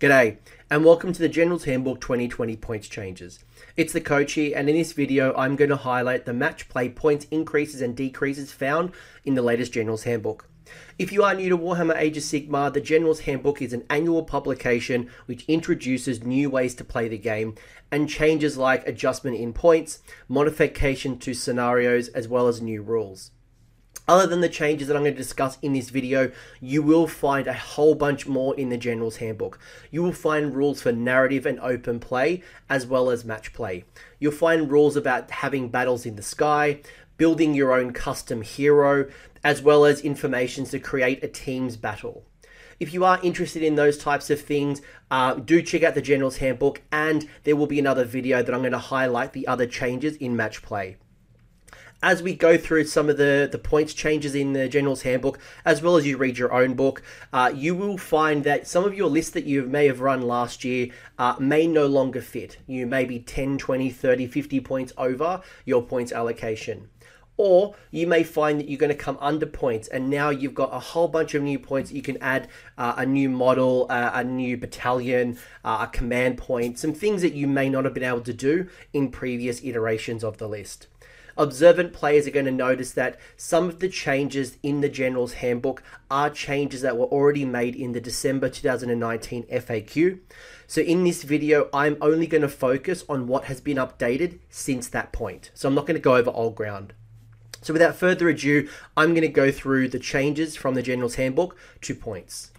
G'day, and welcome to the General's Handbook 2020 points changes. It's the coach here, and in this video, I'm going to highlight the match play points increases and decreases found in the latest General's Handbook. If you are new to Warhammer Age of Sigmar, the General's Handbook is an annual publication which introduces new ways to play the game and changes like adjustment in points, modification to scenarios, as well as new rules. Other than the changes that I'm going to discuss in this video, you will find a whole bunch more in the General's Handbook. You will find rules for narrative and open play, as well as match play. You'll find rules about having battles in the sky, building your own custom hero, as well as information to create a team's battle. If you are interested in those types of things, uh, do check out the General's Handbook, and there will be another video that I'm going to highlight the other changes in match play as we go through some of the, the points changes in the General's Handbook, as well as you read your own book, uh, you will find that some of your lists that you may have run last year uh, may no longer fit. You may be 10, 20, 30, 50 points over your points allocation. Or you may find that you're going to come under points, and now you've got a whole bunch of new points. You can add uh, a new model, uh, a new battalion, uh, a command point, some things that you may not have been able to do in previous iterations of the list observant players are going to notice that some of the changes in the General's Handbook are changes that were already made in the December 2019 FAQ. So in this video, I'm only going to focus on what has been updated since that point. So I'm not going to go over old ground. So without further ado, I'm going to go through the changes from the General's Handbook to points.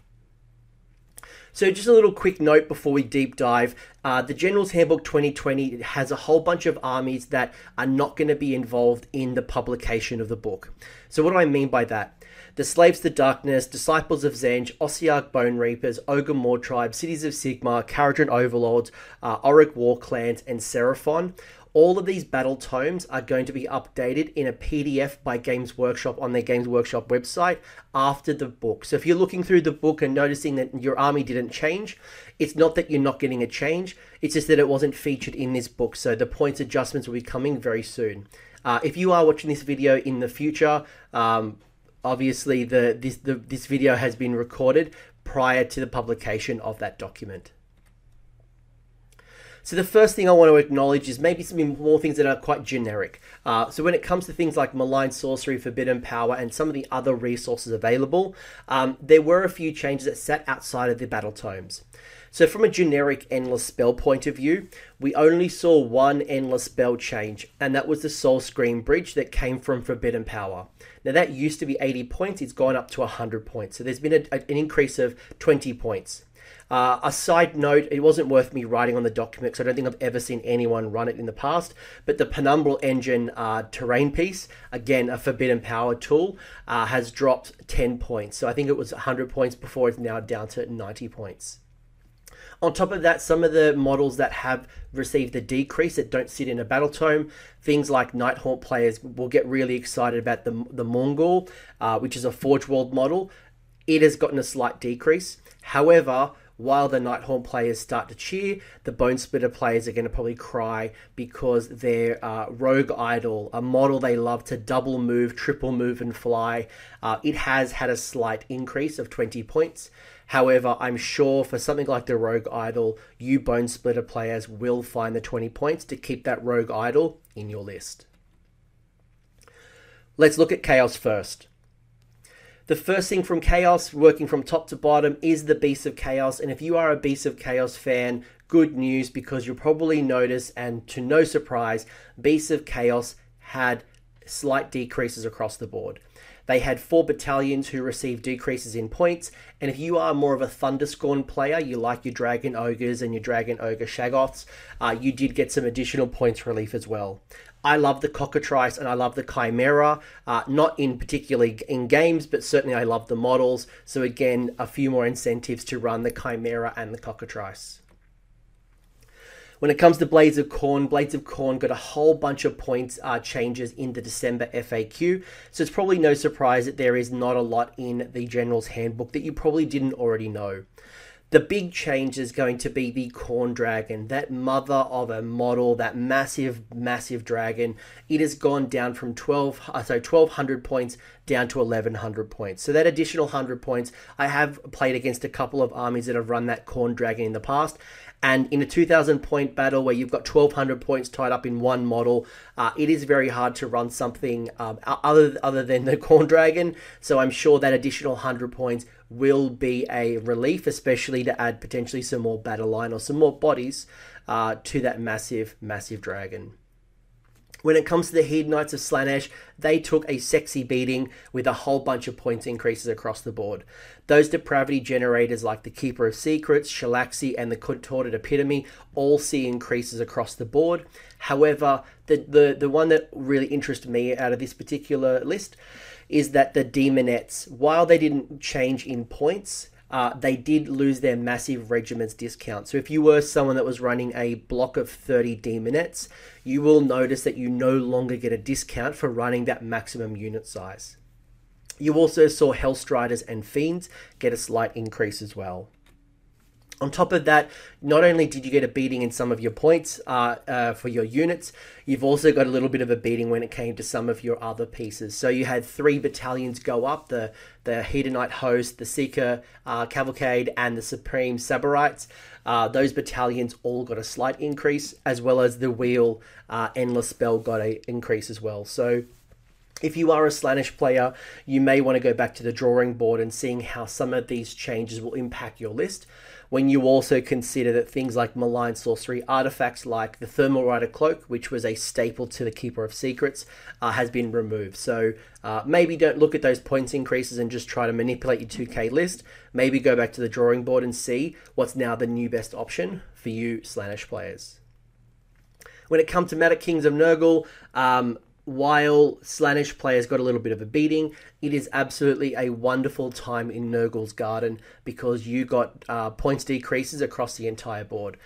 So, just a little quick note before we deep dive. Uh, the General's Handbook 2020 has a whole bunch of armies that are not going to be involved in the publication of the book. So, what do I mean by that? The Slaves to Darkness, Disciples of Tzeentch, Ossiarch Bone Reapers, Ogor Mawtribe, Cities of Sigmar, Kharadron Overlords, uh, Orruk War Clans, and Seraphon all of these battle tomes are going to be updated in a PDF by Games Workshop on their Games Workshop website after the book. So if you're looking through the book and noticing that your army didn't change, it's not that you're not getting a change, it's just that it wasn't featured in this book. So the points adjustments will be coming very soon. Uh, if you are watching this video in the future, um, obviously the this the, this video has been recorded prior to the publication of that document. So the first thing I want to acknowledge is maybe some more things that are quite generic. Uh, so when it comes to things like malign sorcery, forbidden power, and some of the other resources available, um, there were a few changes that sat outside of the battle tomes. So from a generic endless spell point of view, we only saw one endless spell change, and that was the Soul Scream Bridge that came from Forbidden Power. Now that used to be 80 points, it's gone up to 100 points. So there's been a, an increase of 20 points. Uh, a side note, it wasn't worth me writing on the document because I don't think I've ever seen anyone run it in the past. But the Penumbral Engine uh, terrain piece, again, a Forbidden Power tool, uh, has dropped 10 points. So I think it was 100 points before, it's now down to 90 points. On top of that, some of the models that have received the decrease that don't sit in a battle tome, things like Nighthaunt players will get really excited about the, the Mourngul, uh, which is a Forge World model. It has gotten a slight decrease. However, while the Nighthaunt players start to cheer, the Bone Splitter players are going to probably cry because their uh, Rogue Idol, a model they love to double move, triple move, and fly, uh, it has had a slight increase of 20 points. However, I'm sure for something like the Rogue Idol, you Bone Splitter players will find the 20 points to keep that Rogue Idol in your list. Let's look at Chaos first. The first thing from Chaos, working from top to bottom, is the Beast of Chaos. And if you are a Beast of Chaos fan, good news because you'll probably notice, and to no surprise, Beast of Chaos had slight decreases across the board. They had four battalions who received decreases in points, and if you are more of a Thunderscorn player, you like your Dragon Ogres and your Dragon Ogre Shaggoths, uh, you did get some additional points relief as well. I love the Cockatrice and I love the Chimera, uh, not in particularly in games, but certainly I love the models. So again, a few more incentives to run the Chimera and the Cockatrice. When it comes to Blades of Khorne, Blades of Khorne got a whole bunch of points uh, changes in the December FAQ, so it's probably no surprise that there is not a lot in the General's Handbook that you probably didn't already know. The big change is going to be the Khorne Dragon, that mother of a model, that massive, massive dragon. It has gone down from 12, uh, so 1200 points down to 1100 points. So that additional 100 points, I have played against a couple of armies that have run that Khorne Dragon in the past, and in a 2000 point battle where you've got 1200 points tied up in one model, uh, it is very hard to run something um, other, other than the Khorne Dragon. So I'm sure that additional 100 points will be a relief, especially to add potentially some more battle line or some more bodies uh, to that massive, massive dragon. When it comes to the Hedonites of Slaanesh, they took a sexy beating with a whole bunch of points increases across the board. Those depravity generators like the Keeper of Secrets, Shalaxi, and the Contorted Epitome all see increases across the board. However, the, the, the one that really interested me out of this particular list is that the Daemonettes, while they didn't change in points, uh, they did lose their massive regiments discount. So if you were someone that was running a block of 30 daemonettes, you will notice that you no longer get a discount for running that maximum unit size. You also saw Hellstriders and Fiends get a slight increase as well. On top of that, not only did you get a beating in some of your points uh, uh, for your units, you've also got a little bit of a beating when it came to some of your other pieces. So you had three battalions go up the, the Hedonite Host, the Seeker uh, Cavalcade, and the Supreme Sybarites. Uh, those battalions all got a slight increase, as well as the Wheel uh, Endless Spell got an increase as well. So if you are a Slaanesh player, you may want to go back to the drawing board and seeing how some of these changes will impact your list when you also consider that things like malign sorcery, artifacts like the Thermal Rider Cloak, which was a staple to the Keeper of Secrets, uh, has been removed. So uh, maybe don't look at those points increases and just try to manipulate your 2k list. Maybe go back to the drawing board and see what's now the new best option for you Slanish players. When it comes to Maggotkin of Nurgle, um, while Slaanesh players got a little bit of a beating, it is absolutely a wonderful time in Nurgle's Garden because you got uh, points decreases across the entire board.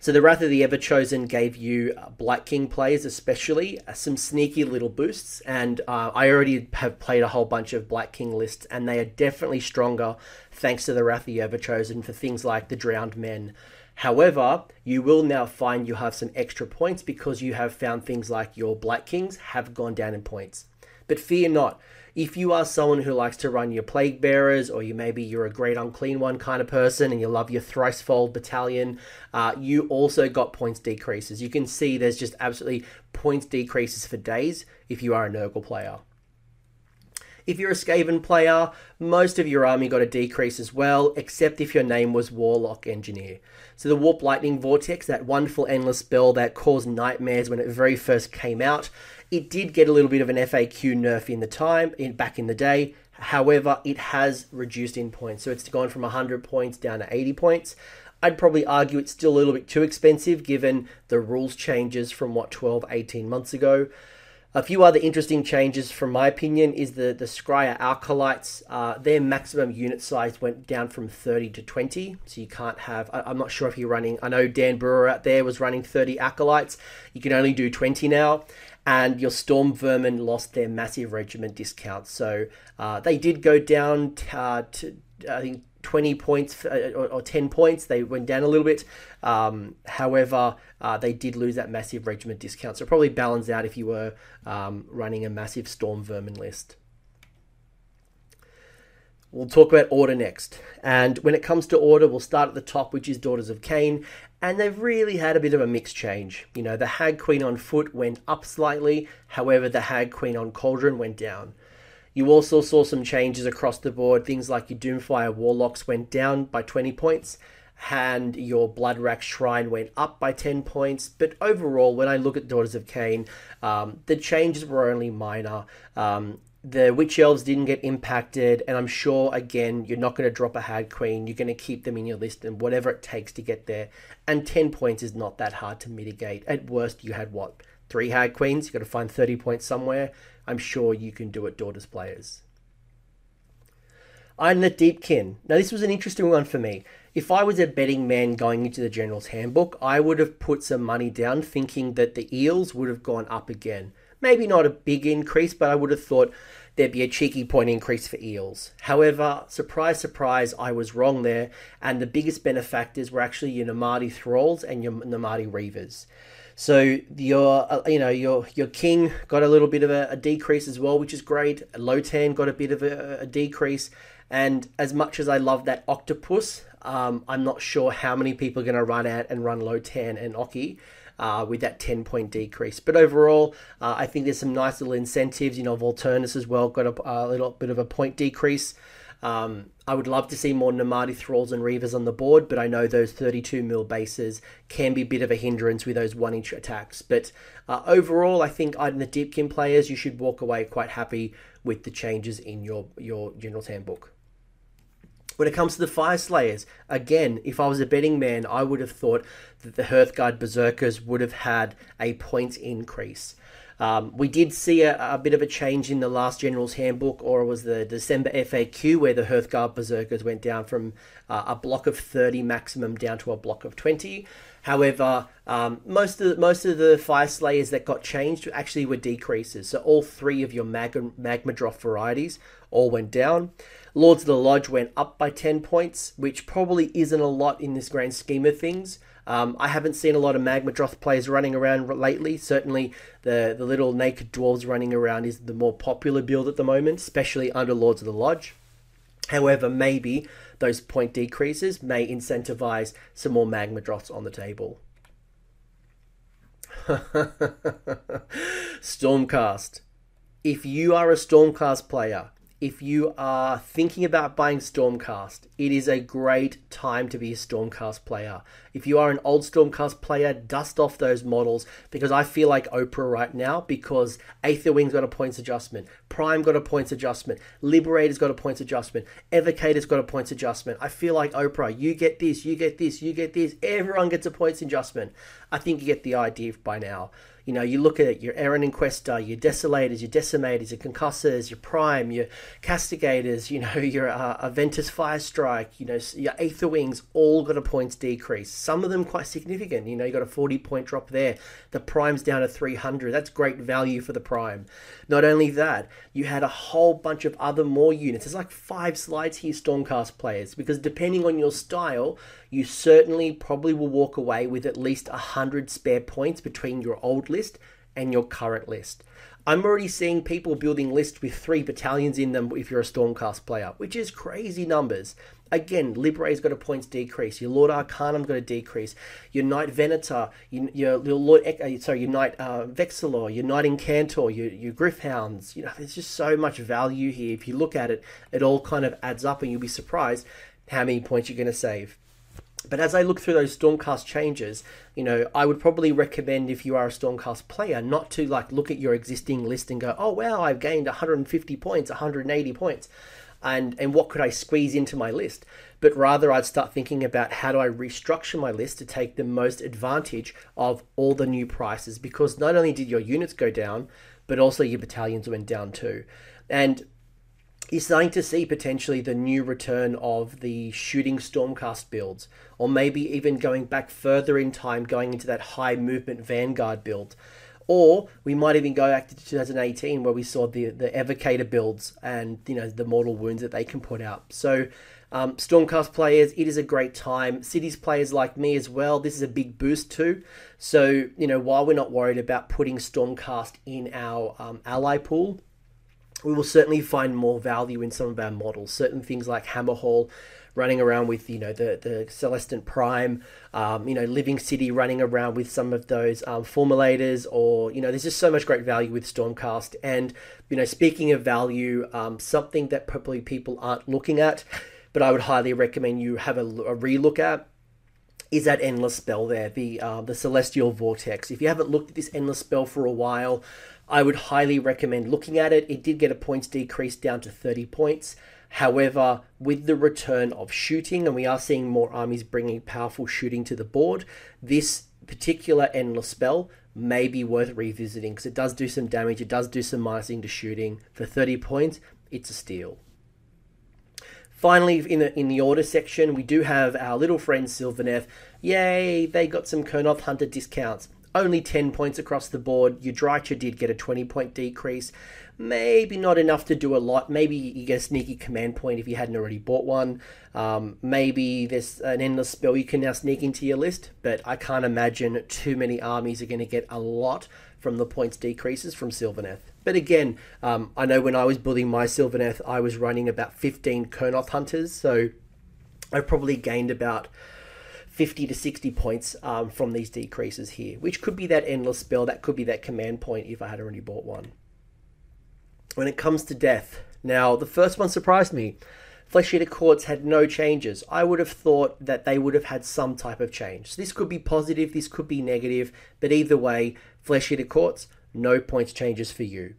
So the Wrath of the Everchosen gave you uh, Blight King players, especially uh, some sneaky little boosts, and uh, I already have played a whole bunch of Blight King lists, and they are definitely stronger thanks to the Wrath of the Everchosen for things like the Drowned Men. However, you will now find you have some extra points because you have found things like your Blight Kings have gone down in points. But fear not, if you are someone who likes to run your Plague Bearers, or you maybe you're a Great Unclean One kind of person and you love your Thricefold battalion, uh, you also got points decreases. You can see there's just absolutely points decreases for days if you are a Nurgle player. If you're a Skaven player, most of your army got a decrease as well, except if your name was Warlock Engineer. So the Warp Lightning Vortex, that wonderful endless spell that caused nightmares when it very first came out, it did get a little bit of an FAQ nerf in the time, in, back in the day. However, it has reduced in points. So it's gone from 100 points down to 80 points. I'd probably argue it's still a little bit too expensive given the rules changes from what 12, 18 months ago. A few other interesting changes, from my opinion, is the, the Skryre Acolytes. Uh, their maximum unit size went down from 30 to 20. So you can't have, I, am not sure if you're running, I know Dan Brewer out there was running 30 Acolytes. You can only do 20 now. And your Storm Vermin lost their massive regiment discount. So uh, they did go down t- uh, to, I think, 20 points uh, or, or, 10 points. They went down a little bit. Um, however, uh, they did lose that massive regiment discount. So probably balance out if you were um, running a massive Storm Vermin list. We'll talk about order next. And when it comes to order, we'll start at the top, which is Daughters of Khaine. And they've really had a bit of a mixed change. You know, the Hag Queen on foot went up slightly, however, the Hag Queen on Cauldron went down. You also saw some changes across the board. Things like your Doomfire Warlocks went down by 20 points, and your Bloodrack Shrine went up by 10 points. But overall, when I look at Daughters of Khaine, um, the changes were only minor. Um, the Witch Elves didn't get impacted, and I'm sure, again, you're not going to drop a Hag Queen. You're going to keep them in your list and whatever it takes to get there. And 10 points is not that hard to mitigate. At worst, you had what? Three Hag Queens? You've got to find 30 points somewhere I'm sure you can do it, Daughters players. The Deepkin. Now, this was an interesting one for me. If I was a betting man going into the General's Handbook, I would have put some money down thinking that the Eels would have gone up again. Maybe not a big increase, but I would have thought there'd be a cheeky point increase for eels. However, surprise, surprise, I was wrong there, and the biggest benefactors were actually your Namarti Thralls and your Namarti Reavers. So your uh, you know your your king got a little bit of a, a decrease as well, which is great. Lotann got a bit of a, a decrease, and as much as I love that octopus, um, I'm not sure how many people are going to run out and run Lotann and Oki. Uh, with that 10 point decrease. But overall, uh, I think there's some nice little incentives. You know, Volturnus as well got a, a little bit of a point decrease. Um, I would love to see more Namarti Thralls and Reavers on the board, but I know those 32 mil bases can be a bit of a hindrance with those one inch attacks. But uh, overall, I think in the Deepkin players, you should walk away quite happy with the changes in your, your General's Handbook. When it comes to the Fyreslayers, again, if I was a betting man, I would have thought that the Hearthguard Berserkers would have had a point increase. Um, we did see a, a, bit of a change in the last General's Handbook, or it was the December FAQ, where the Hearthguard Berserkers went down from uh, a block of 30 maximum down to a block of 20. However, um, most of the, most of the Fyreslayers that got changed actually were decreases. So all three of your Mag- Magmadroth varieties all went down. Lords of the Lodge went up by 10 points, which probably isn't a lot in this grand scheme of things. Um, I haven't seen a lot of Magmadroth players running around lately. Certainly, the, the little naked dwarves running around is the more popular build at the moment, especially under Lords of the Lodge. However, maybe those point decreases may incentivize some more Magmadroths on the table. Stormcast. If you are a Stormcast player, if you are thinking about buying Stormcast, it is a great time to be a Stormcast player. If you are an old Stormcast player, dust off those models because I feel like Oprah right now because Aetherwing's got a points adjustment, Prime got a points adjustment, Liberator's got a points adjustment, Evocator's got a points adjustment. I feel like Oprah, you get this, you get this, you get this, everyone gets a points adjustment. I think you get the idea by now. You know, you look at your Eren Inquester, your Desolators, your Decimators, your Concussors, your Prime, your Castigators, you know, your uh, Aventus Firestrike, you know, your Aether Wings, all got a points decrease. Some of them quite significant. You know, you got a 40 point drop there. The Prime's down to 300. That's great value for the Prime. Not only that, you had a whole bunch of other more units. There's like five slides here, Stormcast players, because depending on your style, you certainly probably will walk away with at least 100 spare points between your old list and your current list. I'm already seeing people building lists with three battalions in them if you're a Stormcast player, which is crazy numbers. Again, Liberator's got a points decrease. Your Lord Arcanum's got a decrease. Your Knight Venator, your, your, Lord, uh, sorry, your Knight uh, Vexillor, your Knight Incantor, your, your Gryph-hounds. You know, there's just so much value here. If you look at it, it all kind of adds up, and you'll be surprised how many points you're going to save. But as I look through those Stormcast changes, you know, I would probably recommend if you are a Stormcast player not to like look at your existing list and go, "Oh wow, I've gained 150 points, 180 points." And and what could I squeeze into my list? But rather I'd start thinking about how do I restructure my list to take the most advantage of all the new prices because not only did your units go down, but also your battalions went down too. And you're starting to see potentially the new return of the shooting Stormcast builds, or maybe even going back further in time, going into that high movement Vanguard build. Or we might even go back to 2018 where we saw the, the Evocator builds and you know the mortal wounds that they can put out. So um, Stormcast players, it is a great time. Cities players like me as well, this is a big boost too. So, you know, while we're not worried about putting Stormcast in our um, ally pool, we will certainly find more value in some of our models. Certain things like Hammerhal running around with you know the the Celestant Prime, um, you know Living City running around with some of those um, formulators, or you know there's just so much great value with Stormcast. And you know speaking of value, um, something that probably people aren't looking at, but I would highly recommend you have a, a relook at is that endless spell there, the uh, the Celestial Vortex. If you haven't looked at this endless spell for a while, I would highly recommend looking at it. It did get a points decrease down to 30 points. However, with the return of shooting, and we are seeing more armies bringing powerful shooting to the board, this particular endless spell may be worth revisiting because it does do some damage, it does do some minusing to shooting. For 30 points, it's a steal. Finally, in the, in the order section, we do have our little friend Sylvaneth. Yay, they got some Kurnoth Hunter discounts. only 10 points across the board. Your Drycha did get a 20 point decrease. Maybe not enough to do a lot. Maybe you get a sneaky command point if you hadn't already bought one. Um, maybe there's an endless spell you can now sneak into your list, but I can't imagine too many armies are going to get a lot from the points decreases from Sylvaneth. But again, um, I know when I was building my Sylvaneth, I was running about 15 Kurnoth Hunters, so I probably gained about 50 to 60 points um, from these decreases here, which could be that endless spell, that could be that command point if I had already bought one when it comes to death. Now, the first one surprised me. Flesh Eater Courts had no changes. I would have thought that they would have had some type of change. So this could be positive, this could be negative, but either way, Flesh Eater Courts, no points changes for you.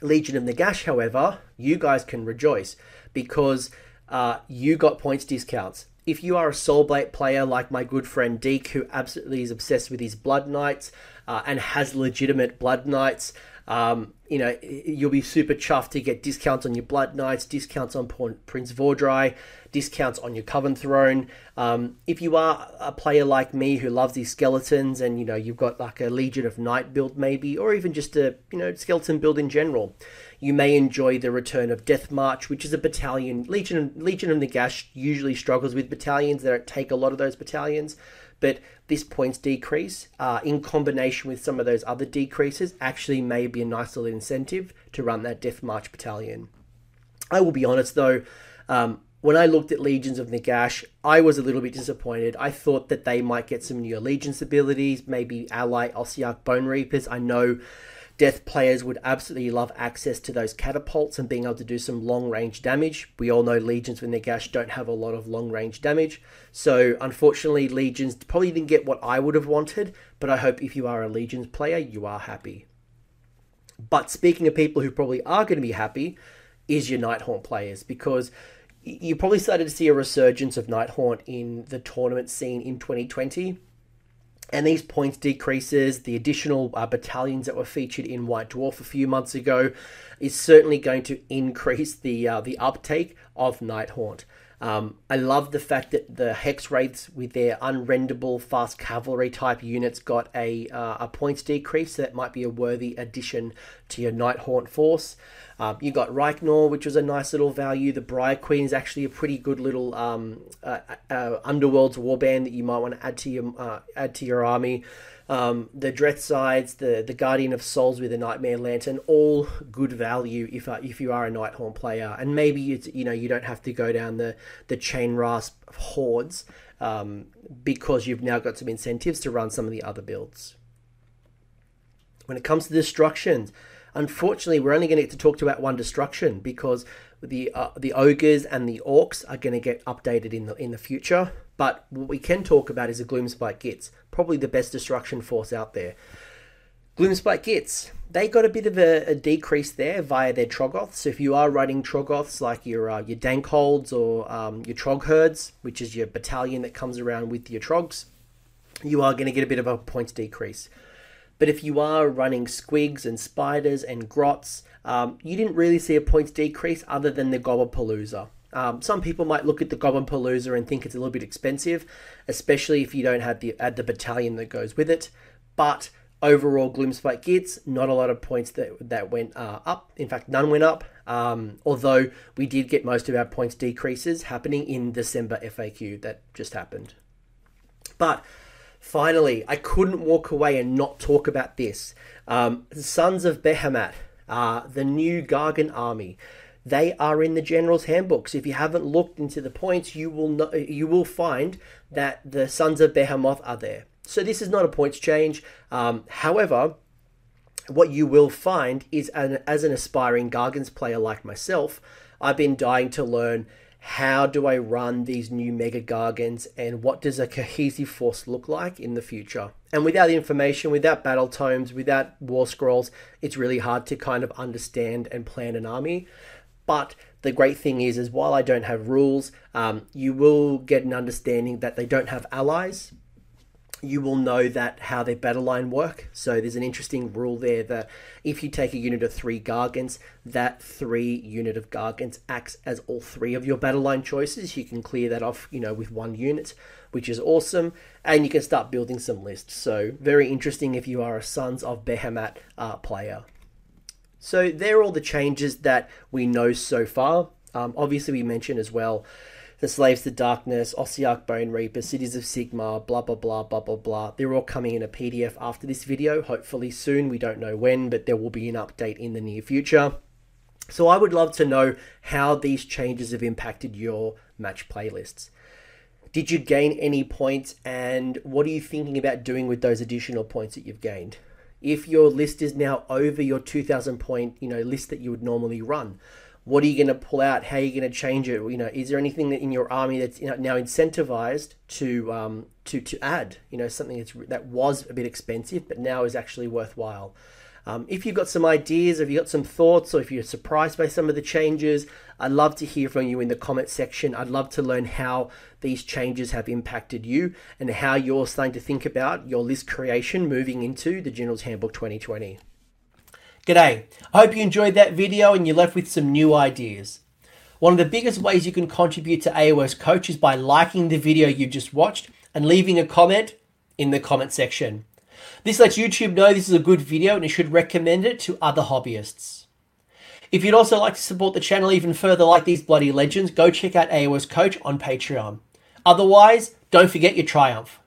Legion of Nagash, however, you guys can rejoice because uh, you got points discounts. If you are a Soulblight player like my good friend Deke, who absolutely is obsessed with his Blood Knights uh, and has legitimate Blood Knights, um, you know, you'll be super chuffed to get discounts on your Blood Knights, discounts on Prince Vhordrai, discounts on your Coven Throne. Um, if you are a player like me who loves these skeletons and, you know, you've got like a Legion of Night build maybe, or even just a, you know, skeleton build in general, you may enjoy the return of Death March, which is a battalion. Legion, Legion of Nagash usually struggles with battalions. They don't take a lot of those battalions. But this points decrease, uh, in combination with some of those other decreases, actually may be a nice little incentive to run that Death March battalion. I will be honest though, um, when I looked at Legions of Nagash, I was a little bit disappointed. I thought that they might get some new Allegiance abilities, maybe ally Ossiarch Bone Reapers. I know Death players would absolutely love access to those catapults and being able to do some long range damage. We all know Legions with Nagash don't have a lot of long range damage. So, unfortunately, Legions probably didn't get what I would have wanted, but I hope if you are a Legions player, you are happy. But speaking of people who probably are going to be happy, is your Nighthaunt players because you probably started to see a resurgence of Nighthaunt in the tournament scene in 2020 and these points decreases, the additional uh, battalions that were featured in White Dwarf a few months ago, is certainly going to increase the uh, the uptake of Nighthaunt. Um, I love the fact that the hex wraiths with their unrendable fast cavalry type units got a uh, a points decrease. So that might be a worthy addition to your Night Haunt force. Um, you got Reikenor, which was a nice little value. The Briar Queen is actually a pretty good little um, uh, uh, Underworld's warband that you might want to add to your uh, add to your army. Um, the Drethsides, the the Guardian of Souls with a Nightmare Lantern, all good value if uh, if you are a Nighthaunt player, and maybe you you know you don't have to go down the the chain rasp hordes um, because you've now got some incentives to run some of the other builds. When it comes to destructions, unfortunately, we're only going to get to talk about one destruction because the uh, the ogres and the orcs are going to get updated in the in the future. But what we can talk about is a Gloomspite Gitz, probably the best destruction force out there. Gloomspite Gitz, they got a bit of a, a, decrease there via their Troggoths. So if you are running Troggoths like your uh, your Dankholds or um, your Trog Herds, which is your battalion that comes around with your Trogs, you are going to get a bit of a points decrease. But if you are running Squigs and Spiders and Grots, um, you didn't really see a points decrease other than the Gobbapalooza. Um, some people might look at the Gobbapalooza and think it's a little bit expensive, especially if you don't have the add the battalion that goes with it. But overall, Gloomspite Gitz not a lot of points that that went uh, up. In fact, none went up. Um, although we did get most of our points decreases happening in December FAQ that just happened. But finally, I couldn't walk away and not talk about this. Um, Sons of Behemat, uh, the new Gargan army they are in the general's handbooks. If you haven't looked into the points, you will know, you will find that the Sons of Behemat are there. So this is not a points change. Um, however, what you will find is an, as an aspiring Gargans player like myself, I've been dying to learn how do I run these new Mega Gargans and what does a cohesive force look like in the future. And without information, without battle tomes, without war scrolls, it's really hard to kind of understand and plan an army. But the great thing is, is while I don't have rules, um, you will get an understanding that they don't have allies. You will know that how their battle line work. So there's an interesting rule there that if you take a unit of three Gargants, that three unit of Gargants acts as all three of your battle line choices. You can clear that off, you know, with one unit which is awesome. And you can start building some lists. So, very interesting if you are a Sons of Behemat uh, player. So, there are all the changes that we know so far. Um, obviously, we mentioned as well the Slaves to Darkness, Ossiarch Bone Reaper, Cities of Sigmar, blah, blah, blah, blah, blah, blah. They're all coming in a PDF after this video, hopefully soon. We don't know when, but there will be an update in the near future. So I would love to know how these changes have impacted your match playlists. Did you gain any points and what are you thinking about doing with those additional points that you've gained? If your list is now over your 2000 point, you know, list that you would normally run, what are you going to pull out? How are you going to change it? You know, is there anything in your army that's now incentivized to um, to to add? You know, something that's that was a bit expensive, but now is actually worthwhile. Um, if you've got some ideas, if you've got some thoughts, or if you're surprised by some of the changes, I'd love to hear from you in the comment section. I'd love to learn how these changes have impacted you and how you're starting to think about your list creation moving into the General's Handbook 2020. G'day. I hope you enjoyed that video and you're left with some new ideas. One of the biggest ways you can contribute to AOS Coach is by liking the video you've just watched and leaving a comment in the comment section. This lets YouTube know this is a good video and it should recommend it to other hobbyists. If you'd also like to support the channel even further like these bloody legends, go check out AOS Coach on Patreon. Otherwise, don't forget your triumph.